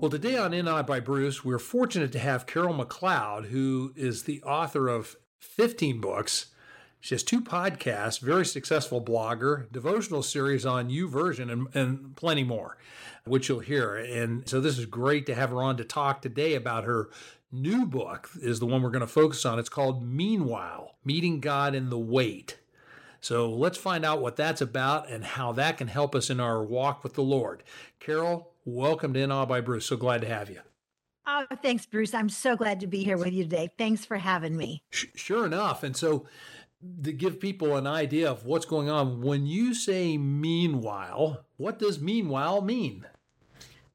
Well, today on In Awe by Bruce, we're fortunate to have Carol McLeod, who is the author of 15 books. She has two podcasts, very successful blogger, devotional series on YouVersion, and, and plenty more, which you'll hear. And so this is great to have her on to talk today about her new book, is the one we're going to focus on. It's called Meanwhile Meeting God in the Wait. So let's find out what that's about and how that can help us in our walk with the Lord. Carol, welcome to In Awe by Bruce. So glad to have you. Oh, thanks, Bruce. I'm so glad to be here with you today. Thanks for having me. Sure enough. And so, to give people an idea of what's going on, when you say meanwhile, what does meanwhile mean?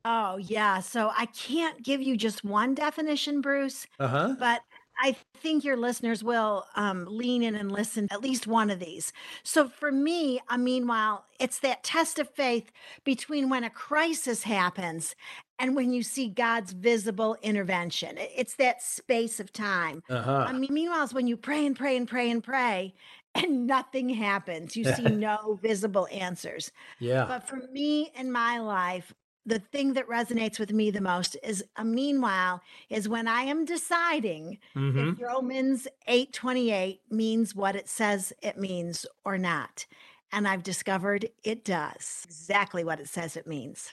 Oh, yeah. So I can't give you just one definition, Bruce. Uh-huh. But I think your listeners will um, lean in and listen at least one of these. So for me, uh, meanwhile, it's that test of faith between when a crisis happens and when you see God's visible intervention. It's that space of time. Uh-huh. I mean, meanwhile, it's when you pray and pray and pray and pray and nothing happens. You see no visible answers. Yeah. But for me in my life, the thing that resonates with me the most is a uh, meanwhile is when I am deciding mm-hmm. if Romans 8:28 means what it says it means or not. And I've discovered it does exactly what it says it means.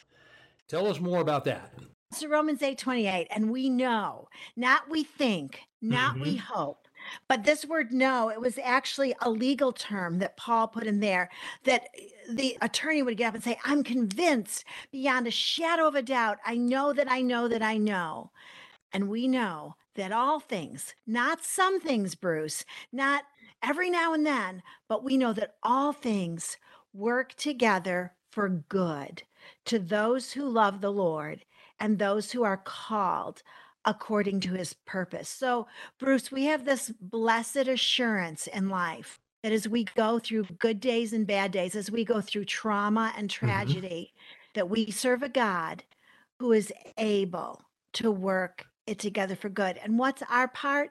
Tell us more about that. So Romans 8:28 and we know, not we think, not mm-hmm. we hope, but this word no, it was actually a legal term that Paul put in there that eh, the attorney would get up and say, I'm convinced beyond a shadow of a doubt. I know that I know that I know. And we know that all things, not some things, Bruce, not every now and then, but we know that all things work together for good to those who love the Lord and those who are called according to his purpose. So, Bruce, we have this blessed assurance in life that as we go through good days and bad days, as we go through trauma and mm-hmm. tragedy, mm-hmm. that we serve a God who is able to work it together for good. And what's our part?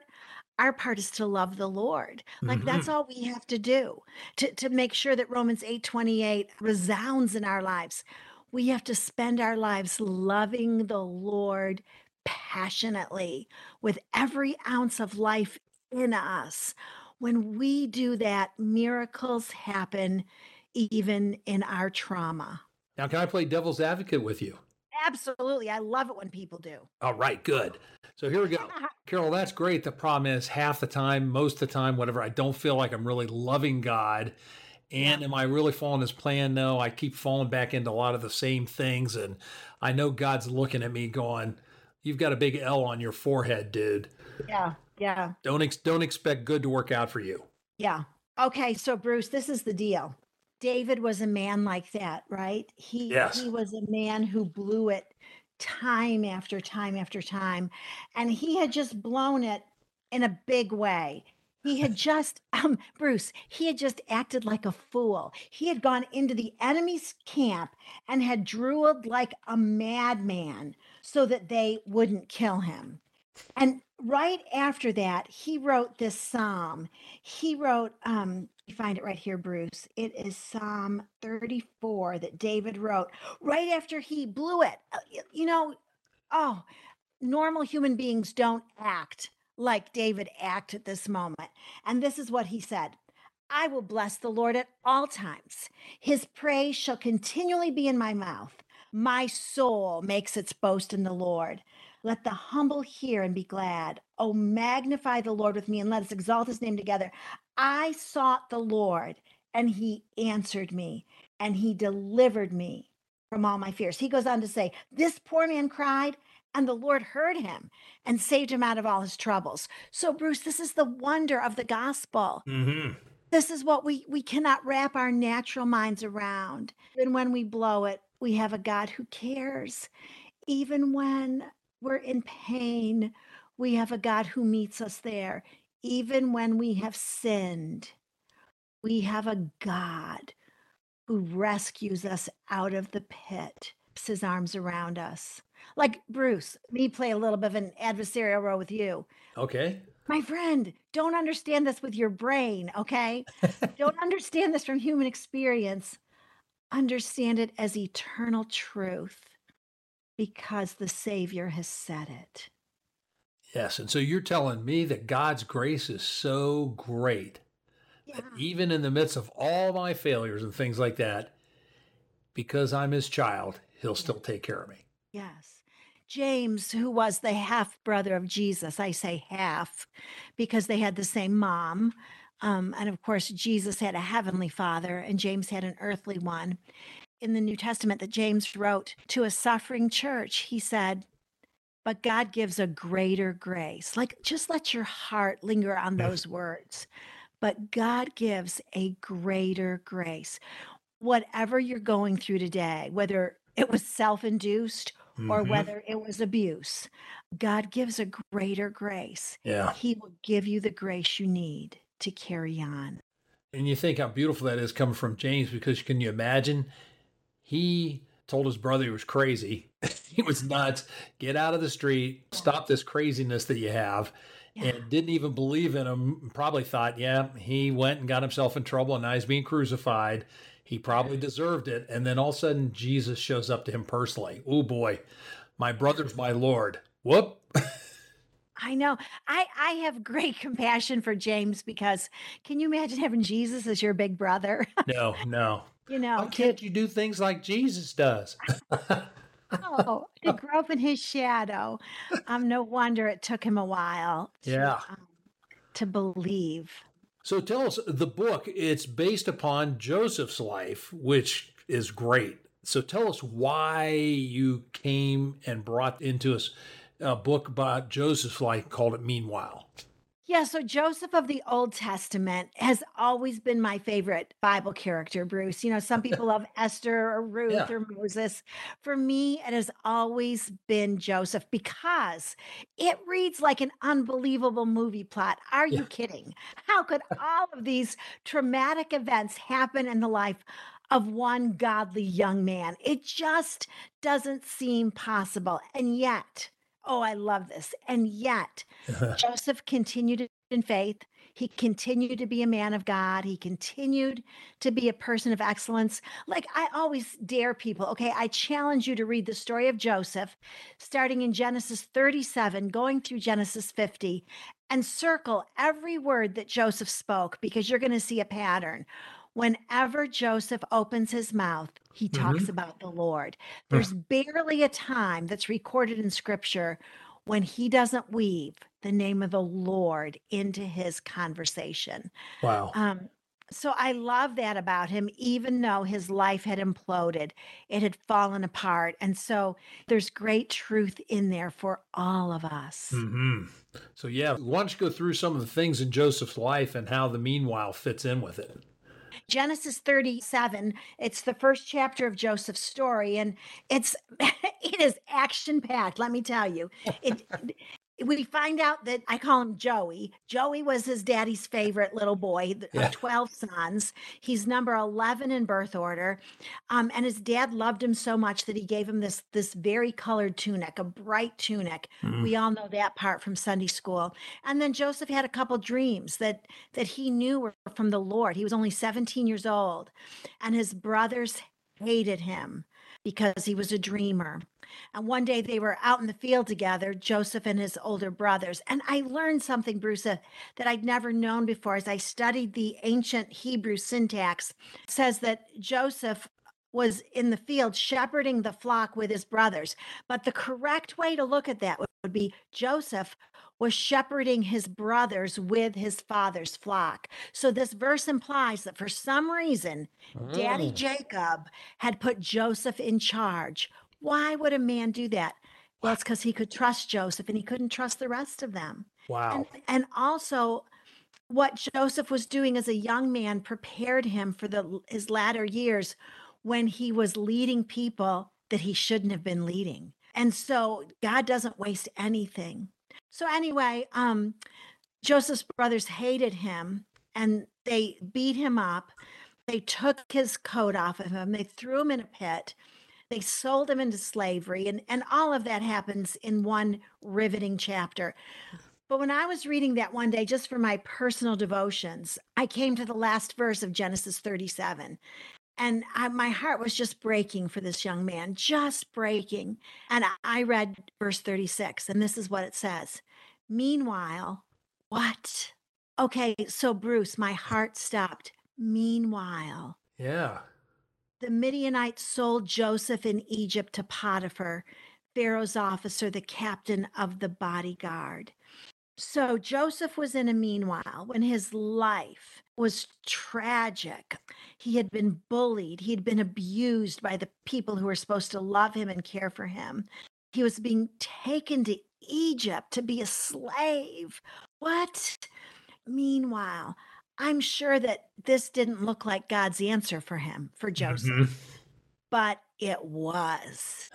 Our part is to love the Lord. Like mm-hmm. that's all we have to do to, to make sure that Romans 8 28 resounds in our lives. We have to spend our lives loving the Lord passionately with every ounce of life in us. When we do that, miracles happen even in our trauma. Now, can I play devil's advocate with you? Absolutely. I love it when people do. All right, good. So here we go. Carol, that's great. The problem is half the time, most of the time, whatever, I don't feel like I'm really loving God. And yeah. am I really following his plan? No, I keep falling back into a lot of the same things. And I know God's looking at me going, You've got a big L on your forehead, dude. Yeah, yeah. Don't ex- don't expect good to work out for you. Yeah. Okay, so Bruce, this is the deal. David was a man like that, right? He yes. he was a man who blew it time after time after time, and he had just blown it in a big way. He had just, um, Bruce, he had just acted like a fool. He had gone into the enemy's camp and had drooled like a madman so that they wouldn't kill him. And right after that, he wrote this psalm. He wrote, um, you find it right here, Bruce. It is Psalm 34 that David wrote right after he blew it. Uh, you know, oh, normal human beings don't act like David acted at this moment. And this is what he said I will bless the Lord at all times. His praise shall continually be in my mouth. My soul makes its boast in the Lord. Let the humble hear and be glad. Oh, magnify the Lord with me and let us exalt his name together. I sought the Lord and he answered me and he delivered me from all my fears. He goes on to say, This poor man cried and the Lord heard him and saved him out of all his troubles. So, Bruce, this is the wonder of the gospel. Mm-hmm. This is what we, we cannot wrap our natural minds around. And when we blow it, we have a God who cares. Even when we're in pain, we have a God who meets us there. Even when we have sinned, we have a God who rescues us out of the pit, his arms around us. Like Bruce, me play a little bit of an adversarial role with you. Okay. My friend, don't understand this with your brain, okay? don't understand this from human experience. Understand it as eternal truth because the Savior has said it. Yes. And so you're telling me that God's grace is so great yeah. even in the midst of all my failures and things like that, because I'm his child, he'll still take care of me. Yes. James, who was the half brother of Jesus, I say half because they had the same mom. Um, and of course, Jesus had a heavenly father, and James had an earthly one. In the New Testament that James wrote to a suffering church, he said, But God gives a greater grace. Like, just let your heart linger on those words but God gives a greater grace. Whatever you're going through today, whether it was self induced mm-hmm. or whether it was abuse, God gives a greater grace. Yeah. He will give you the grace you need to carry on. And you think how beautiful that is coming from James because can you imagine? He told his brother he was crazy. he was nuts. Get out of the street. Stop this craziness that you have yeah. and didn't even believe in him. Probably thought, yeah, he went and got himself in trouble and now he's being crucified. He probably deserved it. And then all of a sudden, Jesus shows up to him personally. Oh boy, my brother's my Lord. Whoop. I know. I I have great compassion for James because can you imagine having Jesus as your big brother? no, no. You know, why can't you do things like Jesus does? Oh, to grow up in his shadow. Um, no wonder it took him a while to, yeah. um, to believe. So tell us the book, it's based upon Joseph's life, which is great. So tell us why you came and brought into us a book about Joseph's life called it Meanwhile. Yeah, so Joseph of the Old Testament has always been my favorite Bible character, Bruce. You know, some people love Esther or Ruth yeah. or Moses. For me, it has always been Joseph because it reads like an unbelievable movie plot. Are yeah. you kidding? How could all of these traumatic events happen in the life of one godly young man? It just doesn't seem possible. And yet, Oh, I love this. And yet, Joseph continued in faith. He continued to be a man of God. He continued to be a person of excellence. Like I always dare people, okay, I challenge you to read the story of Joseph, starting in Genesis 37, going through Genesis 50, and circle every word that Joseph spoke because you're going to see a pattern. Whenever Joseph opens his mouth, he talks mm-hmm. about the Lord. There's barely a time that's recorded in scripture when he doesn't weave the name of the Lord into his conversation. Wow. Um, so I love that about him, even though his life had imploded, it had fallen apart. And so there's great truth in there for all of us. Mm-hmm. So, yeah, why don't you go through some of the things in Joseph's life and how the meanwhile fits in with it? Genesis 37, it's the first chapter of Joseph's story and it's it is action packed, let me tell you. It we find out that I call him Joey. Joey was his daddy's favorite little boy, yeah. 12 sons. He's number 11 in birth order. Um, and his dad loved him so much that he gave him this, this very colored tunic, a bright tunic. Mm. We all know that part from Sunday school. And then Joseph had a couple dreams that, that he knew were from the Lord. He was only 17 years old, and his brothers hated him because he was a dreamer. And one day they were out in the field together, Joseph and his older brothers. And I learned something, Bruce, that I'd never known before as I studied the ancient Hebrew syntax. It says that Joseph was in the field shepherding the flock with his brothers. But the correct way to look at that would be Joseph was shepherding his brothers with his father's flock. So this verse implies that for some reason, oh. Daddy Jacob had put Joseph in charge. Why would a man do that? Well, it's because he could trust Joseph and he couldn't trust the rest of them. Wow. And, and also, what Joseph was doing as a young man prepared him for the his latter years when he was leading people that he shouldn't have been leading. And so God doesn't waste anything. So anyway, um Joseph's brothers hated him and they beat him up. They took his coat off of him. They threw him in a pit. They sold him into slavery. And, and all of that happens in one riveting chapter. But when I was reading that one day, just for my personal devotions, I came to the last verse of Genesis 37. And I, my heart was just breaking for this young man, just breaking. And I read verse 36, and this is what it says Meanwhile, what? Okay, so Bruce, my heart stopped. Meanwhile, yeah. The Midianites sold Joseph in Egypt to Potiphar, Pharaoh's officer, the captain of the bodyguard. So Joseph was in a meanwhile when his life was tragic. He had been bullied, he'd been abused by the people who were supposed to love him and care for him. He was being taken to Egypt to be a slave. What? Meanwhile, I'm sure that this didn't look like God's answer for him, for Joseph, mm-hmm. but it was.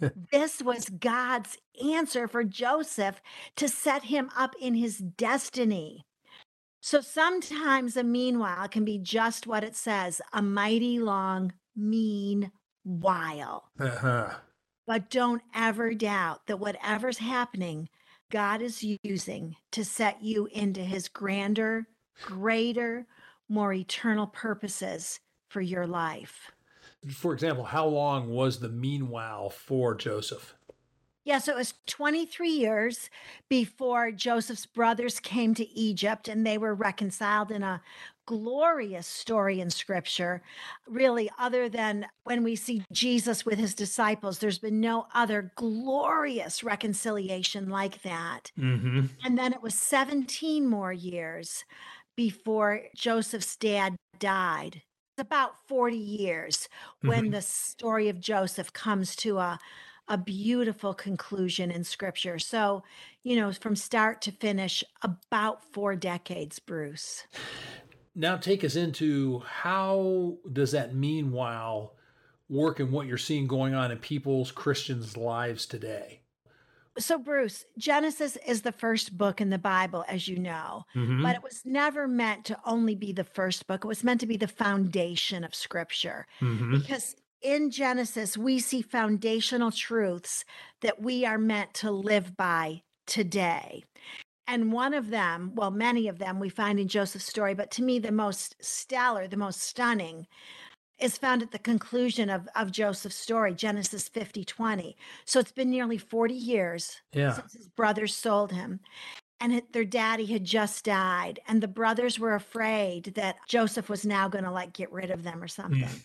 this was God's answer for Joseph to set him up in his destiny. So sometimes a meanwhile can be just what it says a mighty long, mean while. Uh-huh. But don't ever doubt that whatever's happening, God is using to set you into his grander, greater, more eternal purposes for your life. For example, how long was the meanwhile for Joseph? Yeah, so it was 23 years before Joseph's brothers came to Egypt and they were reconciled in a glorious story in scripture. Really, other than when we see Jesus with his disciples, there's been no other glorious reconciliation like that. Mm-hmm. And then it was 17 more years before Joseph's dad died. It's about 40 years when mm-hmm. the story of Joseph comes to a a beautiful conclusion in scripture. So, you know, from start to finish, about four decades, Bruce. Now, take us into how does that meanwhile work in what you're seeing going on in people's Christians' lives today? So, Bruce, Genesis is the first book in the Bible, as you know, mm-hmm. but it was never meant to only be the first book. It was meant to be the foundation of Scripture. Mm-hmm. Because in Genesis, we see foundational truths that we are meant to live by today. And one of them, well, many of them we find in Joseph's story, but to me, the most stellar, the most stunning, is found at the conclusion of, of Joseph's story, Genesis 50 20. So it's been nearly 40 years yeah. since his brothers sold him. And it, their daddy had just died. And the brothers were afraid that Joseph was now going to like get rid of them or something. Mm.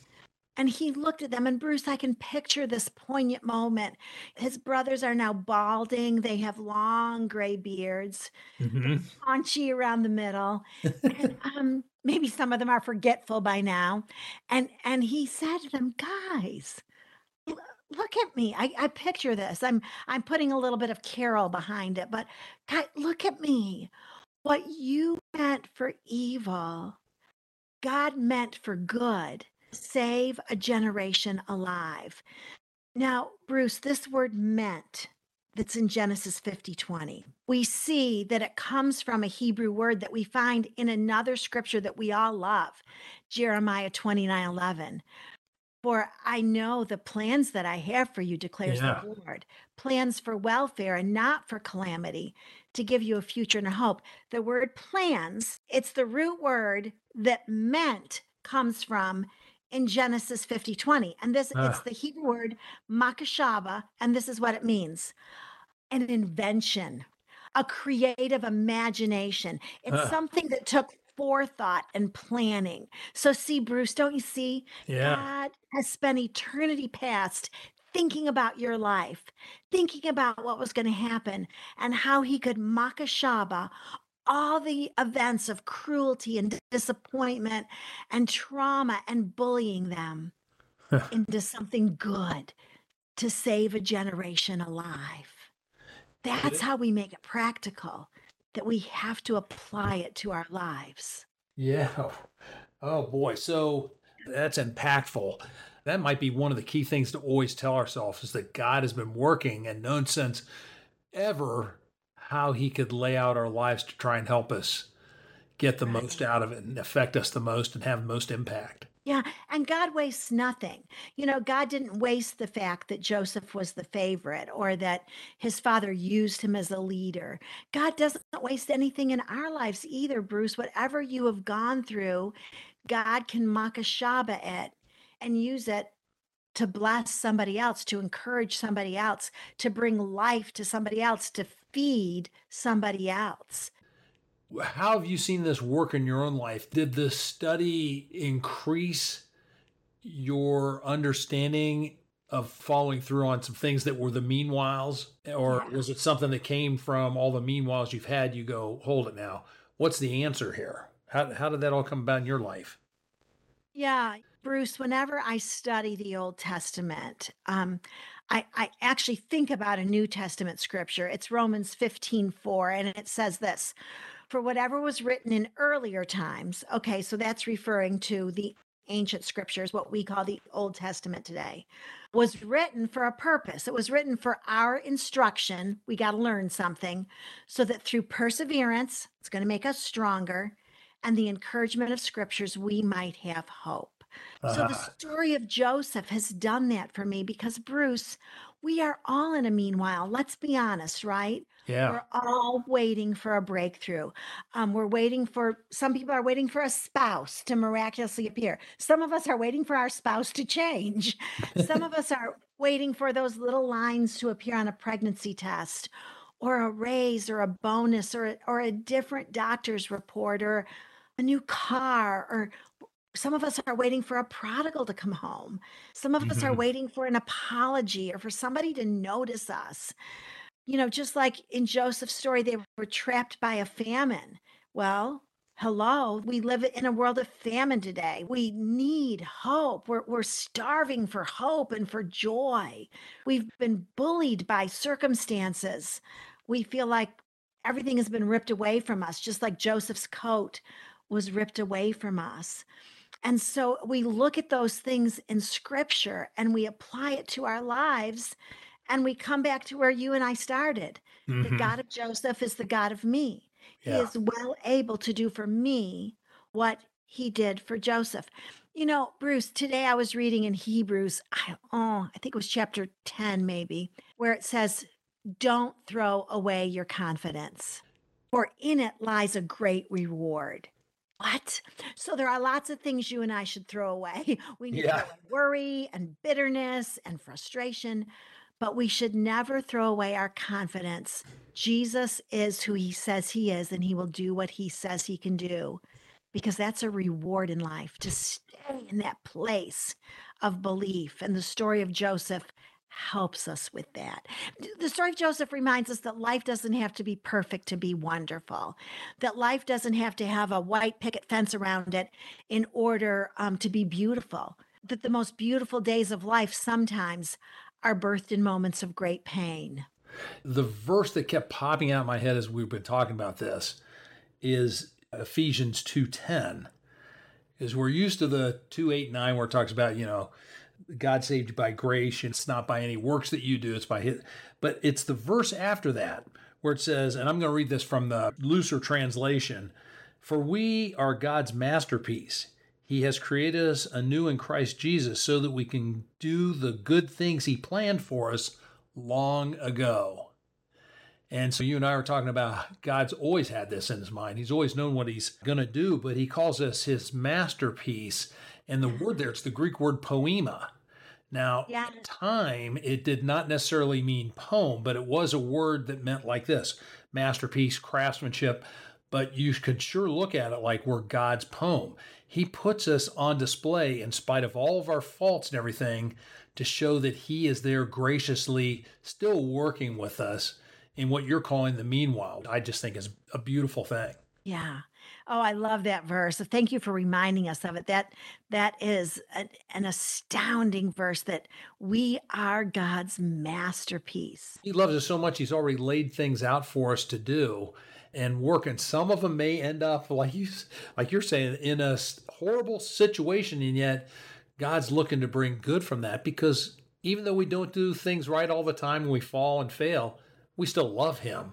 And he looked at them, and Bruce, I can picture this poignant moment. His brothers are now balding. They have long gray beards, mm-hmm. paunchy around the middle. and um, maybe some of them are forgetful by now. And and he said to them, guys, look at me. I, I picture this. I'm I'm putting a little bit of Carol behind it, but guys, look at me. What you meant for evil, God meant for good save a generation alive. Now, Bruce, this word meant that's in Genesis 50 20. We see that it comes from a Hebrew word that we find in another scripture that we all love, Jeremiah 29 11. For I know the plans that I have for you, declares yeah. the Lord plans for welfare and not for calamity, to give you a future and a hope. The word plans, it's the root word that meant comes from in Genesis 50 20. And this uh. it's the Hebrew word makashaba, and this is what it means an invention, a creative imagination. It's uh. something that took forethought and planning. So, see, Bruce, don't you see? Yeah. God has spent eternity past thinking about your life, thinking about what was going to happen, and how he could makashaba all the events of cruelty and disappointment and trauma and bullying them into something good to save a generation alive. That's how we make it practical, that we have to apply it to our lives. Yeah. Oh boy. So That's impactful. That might be one of the key things to always tell ourselves is that God has been working and known since ever how he could lay out our lives to try and help us get the most out of it and affect us the most and have the most impact. Yeah, and God wastes nothing. You know, God didn't waste the fact that Joseph was the favorite or that his father used him as a leader. God doesn't waste anything in our lives either, Bruce. Whatever you have gone through, God can makashaba it and use it to bless somebody else, to encourage somebody else, to bring life to somebody else, to feed somebody else how have you seen this work in your own life? Did the study increase your understanding of following through on some things that were the meanwhiles? Or yeah. was it something that came from all the meanwhiles you've had? You go, hold it now. What's the answer here? How, how did that all come about in your life? Yeah, Bruce, whenever I study the Old Testament, um, I, I actually think about a New Testament scripture. It's Romans 15 4, and it says this for whatever was written in earlier times. Okay, so that's referring to the ancient scriptures, what we call the Old Testament today, was written for a purpose. It was written for our instruction. We got to learn something so that through perseverance, it's going to make us stronger, and the encouragement of scriptures, we might have hope. Uh-huh. So the uh-huh. story of Joseph has done that for me because, Bruce, we are all in a meanwhile. Let's be honest, right? Yeah. We're all waiting for a breakthrough. Um, we're waiting for some people are waiting for a spouse to miraculously appear. Some of us are waiting for our spouse to change. some of us are waiting for those little lines to appear on a pregnancy test or a raise or a bonus or, or a different doctor's report or a new car or some of us are waiting for a prodigal to come home. Some of mm-hmm. us are mm-hmm. waiting for an apology or for somebody to notice us you know, just like in Joseph's story, they were trapped by a famine. Well, hello, we live in a world of famine today. We need hope. We're, we're starving for hope and for joy. We've been bullied by circumstances. We feel like everything has been ripped away from us, just like Joseph's coat was ripped away from us. And so we look at those things in scripture and we apply it to our lives and we come back to where you and I started. Mm-hmm. The God of Joseph is the God of me. Yeah. He is well able to do for me what he did for Joseph. You know, Bruce, today I was reading in Hebrews, I, oh, I think it was chapter 10, maybe, where it says, Don't throw away your confidence, for in it lies a great reward. What? So there are lots of things you and I should throw away. We need yeah. to worry and bitterness and frustration but we should never throw away our confidence. Jesus is who he says he is, and he will do what he says he can do because that's a reward in life to stay in that place of belief. And the story of Joseph helps us with that. The story of Joseph reminds us that life doesn't have to be perfect to be wonderful, that life doesn't have to have a white picket fence around it in order um, to be beautiful, that the most beautiful days of life sometimes are birthed in moments of great pain. The verse that kept popping out in my head as we've been talking about this is Ephesians 2:10. Is we're used to the 2:8-9 where it talks about, you know, God saved you by grace, it's not by any works that you do, it's by his but it's the verse after that where it says, and I'm going to read this from the looser translation, for we are God's masterpiece. He has created us anew in Christ Jesus so that we can do the good things He planned for us long ago. And so you and I are talking about God's always had this in his mind. He's always known what he's going to do, but he calls us his masterpiece. And the word there, it's the Greek word poema. Now, yeah. at time, it did not necessarily mean poem, but it was a word that meant like this masterpiece, craftsmanship. But you could sure look at it like we're God's poem. He puts us on display in spite of all of our faults and everything to show that He is there graciously still working with us in what you're calling the meanwhile. I just think is a beautiful thing. Yeah. Oh, I love that verse. Thank you for reminding us of it. That that is a, an astounding verse that we are God's masterpiece. He loves us so much he's already laid things out for us to do and work. And some of them may end up like you, like you're saying, in a horrible situation, and yet God's looking to bring good from that because even though we don't do things right all the time and we fall and fail, we still love Him.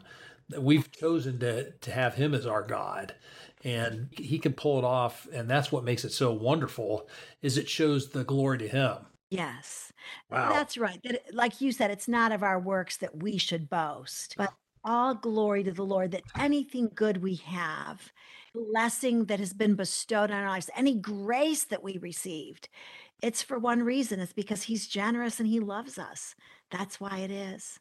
We've chosen to to have Him as our God, and He can pull it off, and that's what makes it so wonderful. Is it shows the glory to Him. Yes. Wow. That's right. That, like you said, it's not of our works that we should boast, but all glory to the Lord that anything good we have, blessing that has been bestowed on our lives, any grace that we received, it's for one reason. It's because He's generous and He loves us. That's why it is.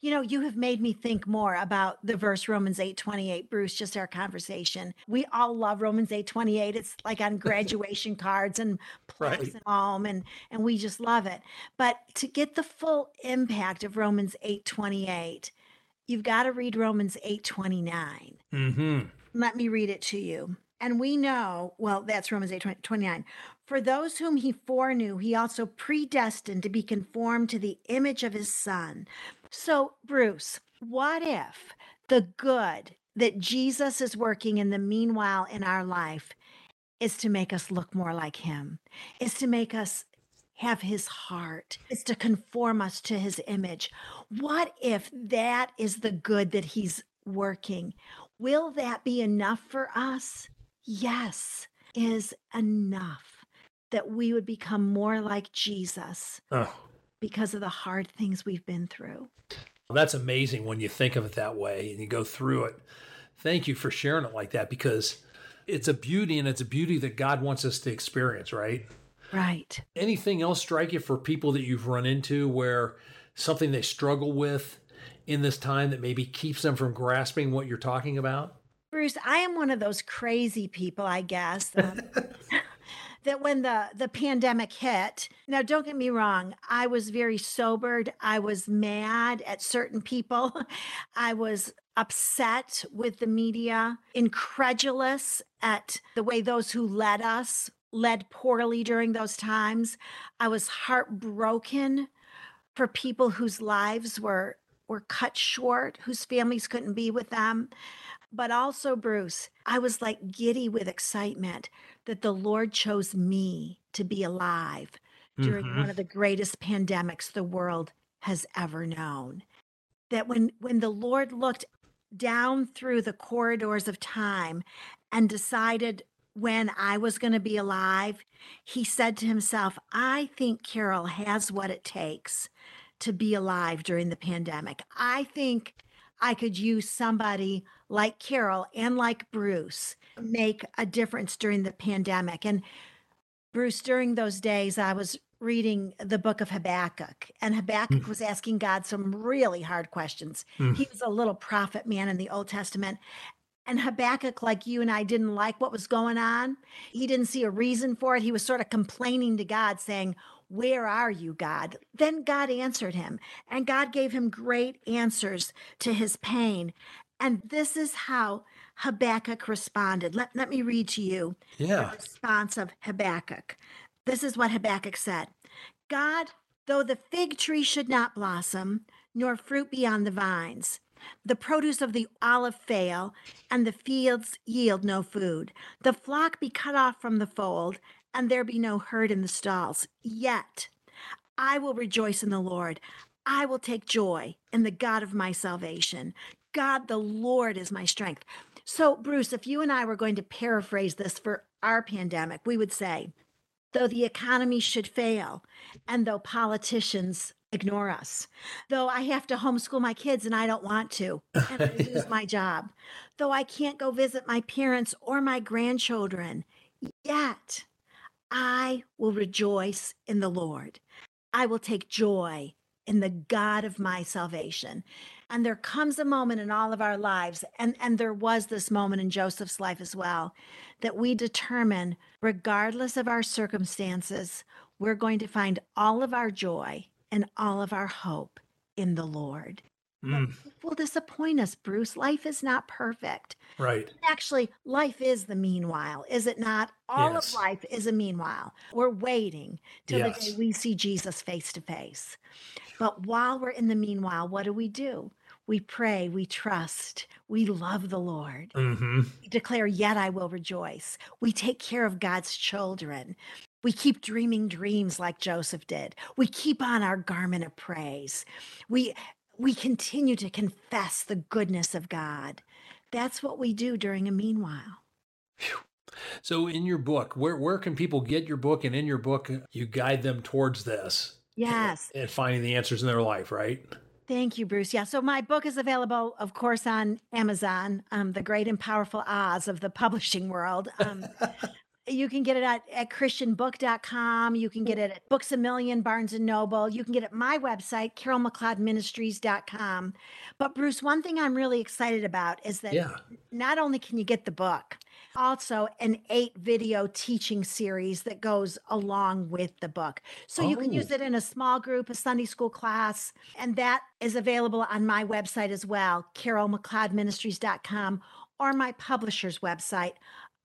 You know, you have made me think more about the verse Romans 8 28, Bruce, just our conversation. We all love Romans 8 28. It's like on graduation cards and plaques right. and home, and, and we just love it. But to get the full impact of Romans 8 28, you've got to read Romans 8 29. Mm-hmm. Let me read it to you. And we know, well, that's Romans 8 29. For those whom he foreknew, he also predestined to be conformed to the image of his son. So, Bruce, what if the good that Jesus is working in the meanwhile in our life is to make us look more like him, is to make us have his heart, is to conform us to his image? What if that is the good that he's working? Will that be enough for us? Yes, is enough that we would become more like Jesus. Oh because of the hard things we've been through. Well, that's amazing when you think of it that way and you go through it. Thank you for sharing it like that because it's a beauty and it's a beauty that God wants us to experience, right? Right. Anything else strike you for people that you've run into where something they struggle with in this time that maybe keeps them from grasping what you're talking about? Bruce, I am one of those crazy people, I guess. Um, that when the the pandemic hit now don't get me wrong i was very sobered. I was mad at certain people. I was upset with the media incredulous at the way those who led us led poorly during those times. I was heartbroken for people whose lives were were cut short whose families couldn't be with them. But also bruce i was like giddy with excitement that the Lord chose me to be alive during mm-hmm. one of the greatest pandemics the world has ever known. That when when the Lord looked down through the corridors of time and decided when I was going to be alive, he said to himself, I think Carol has what it takes to be alive during the pandemic. I think I could use somebody like Carol and like Bruce make a difference during the pandemic. And Bruce, during those days, I was reading the book of Habakkuk, and Habakkuk mm. was asking God some really hard questions. Mm. He was a little prophet man in the Old Testament. And Habakkuk, like you and I, didn't like what was going on. He didn't see a reason for it. He was sort of complaining to God, saying, where are you, God? Then God answered him, and God gave him great answers to his pain. And this is how Habakkuk responded. Let, let me read to you yeah. the response of Habakkuk. This is what Habakkuk said God, though the fig tree should not blossom, nor fruit be on the vines, the produce of the olive fail, and the fields yield no food, the flock be cut off from the fold, and there be no herd in the stalls. Yet I will rejoice in the Lord. I will take joy in the God of my salvation. God, the Lord, is my strength. So, Bruce, if you and I were going to paraphrase this for our pandemic, we would say, though the economy should fail, and though politicians ignore us, though I have to homeschool my kids and I don't want to, and I lose my job, though I can't go visit my parents or my grandchildren, yet I will rejoice in the Lord. I will take joy in the God of my salvation. And there comes a moment in all of our lives, and, and there was this moment in Joseph's life as well, that we determine, regardless of our circumstances, we're going to find all of our joy and all of our hope in the Lord. Mm. will disappoint us, Bruce. Life is not perfect. Right. Actually, life is the meanwhile, is it not? All yes. of life is a meanwhile. We're waiting till yes. the day we see Jesus face to face. But while we're in the meanwhile, what do we do? We pray, we trust, we love the Lord. Mm-hmm. We declare, Yet I will rejoice. We take care of God's children. We keep dreaming dreams like Joseph did. We keep on our garment of praise. We we continue to confess the goodness of God. That's what we do during a meanwhile. So in your book, where where can people get your book and in your book you guide them towards this? Yes. And, and finding the answers in their life, right? Thank you, Bruce. Yeah. So my book is available, of course, on Amazon, um, The Great and Powerful Oz of the publishing world. Um, you can get it at, at christianbook.com. You can get mm. it at Books a Million, Barnes and Noble. You can get it at my website, carolmcleodministries.com. But Bruce, one thing I'm really excited about is that yeah. not only can you get the book, also an eight video teaching series that goes along with the book. So oh. you can use oh. it in a small group, a Sunday school class, and that is available on my website as well, carolmcleodministries.com, or my publisher's website,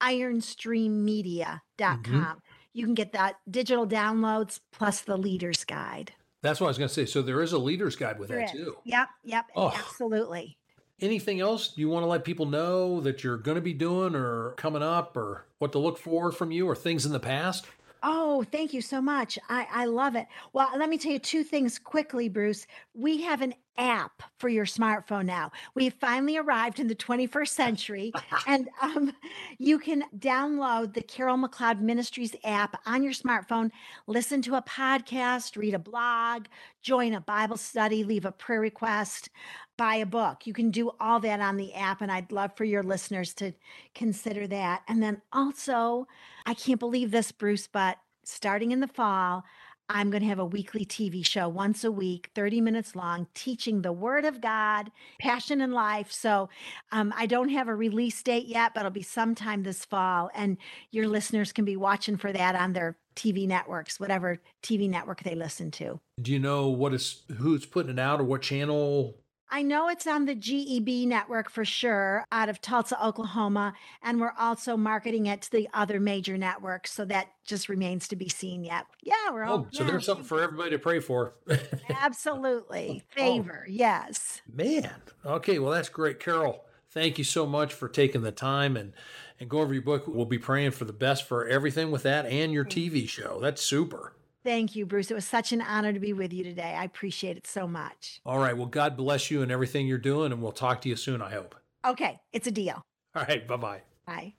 ironstreammedia.com. Mm-hmm. You can get that digital downloads plus the leader's guide. That's what I was going to say. So there is a leader's guide with there that is. too. Yep, yep, oh. absolutely. Anything else you want to let people know that you're going to be doing or coming up or what to look for from you or things in the past? Oh, thank you so much. I, I love it. Well, let me tell you two things quickly, Bruce. We have an app for your smartphone now. We have finally arrived in the 21st century, and um, you can download the Carol McLeod Ministries app on your smartphone, listen to a podcast, read a blog, join a Bible study, leave a prayer request, buy a book. You can do all that on the app, and I'd love for your listeners to consider that. And then also, I can't believe this, Bruce, but starting in the fall, I'm going to have a weekly TV show once a week, 30 minutes long, teaching the Word of God, passion and life. So um, I don't have a release date yet, but it'll be sometime this fall. And your listeners can be watching for that on their TV networks, whatever TV network they listen to. Do you know what is who's putting it out or what channel I know it's on the GEB network for sure out of Tulsa, Oklahoma. And we're also marketing it to the other major networks. So that just remains to be seen yet. Yeah, we're oh, all. Oh, so yeah. there's something for everybody to pray for. Absolutely. Oh. Favor. Oh. Yes. Man. Okay. Well, that's great. Carol, thank you so much for taking the time and, and go over your book. We'll be praying for the best for everything with that and your TV show. That's super. Thank you, Bruce. It was such an honor to be with you today. I appreciate it so much. All right. Well, God bless you and everything you're doing, and we'll talk to you soon, I hope. Okay. It's a deal. All right. Bye-bye. Bye.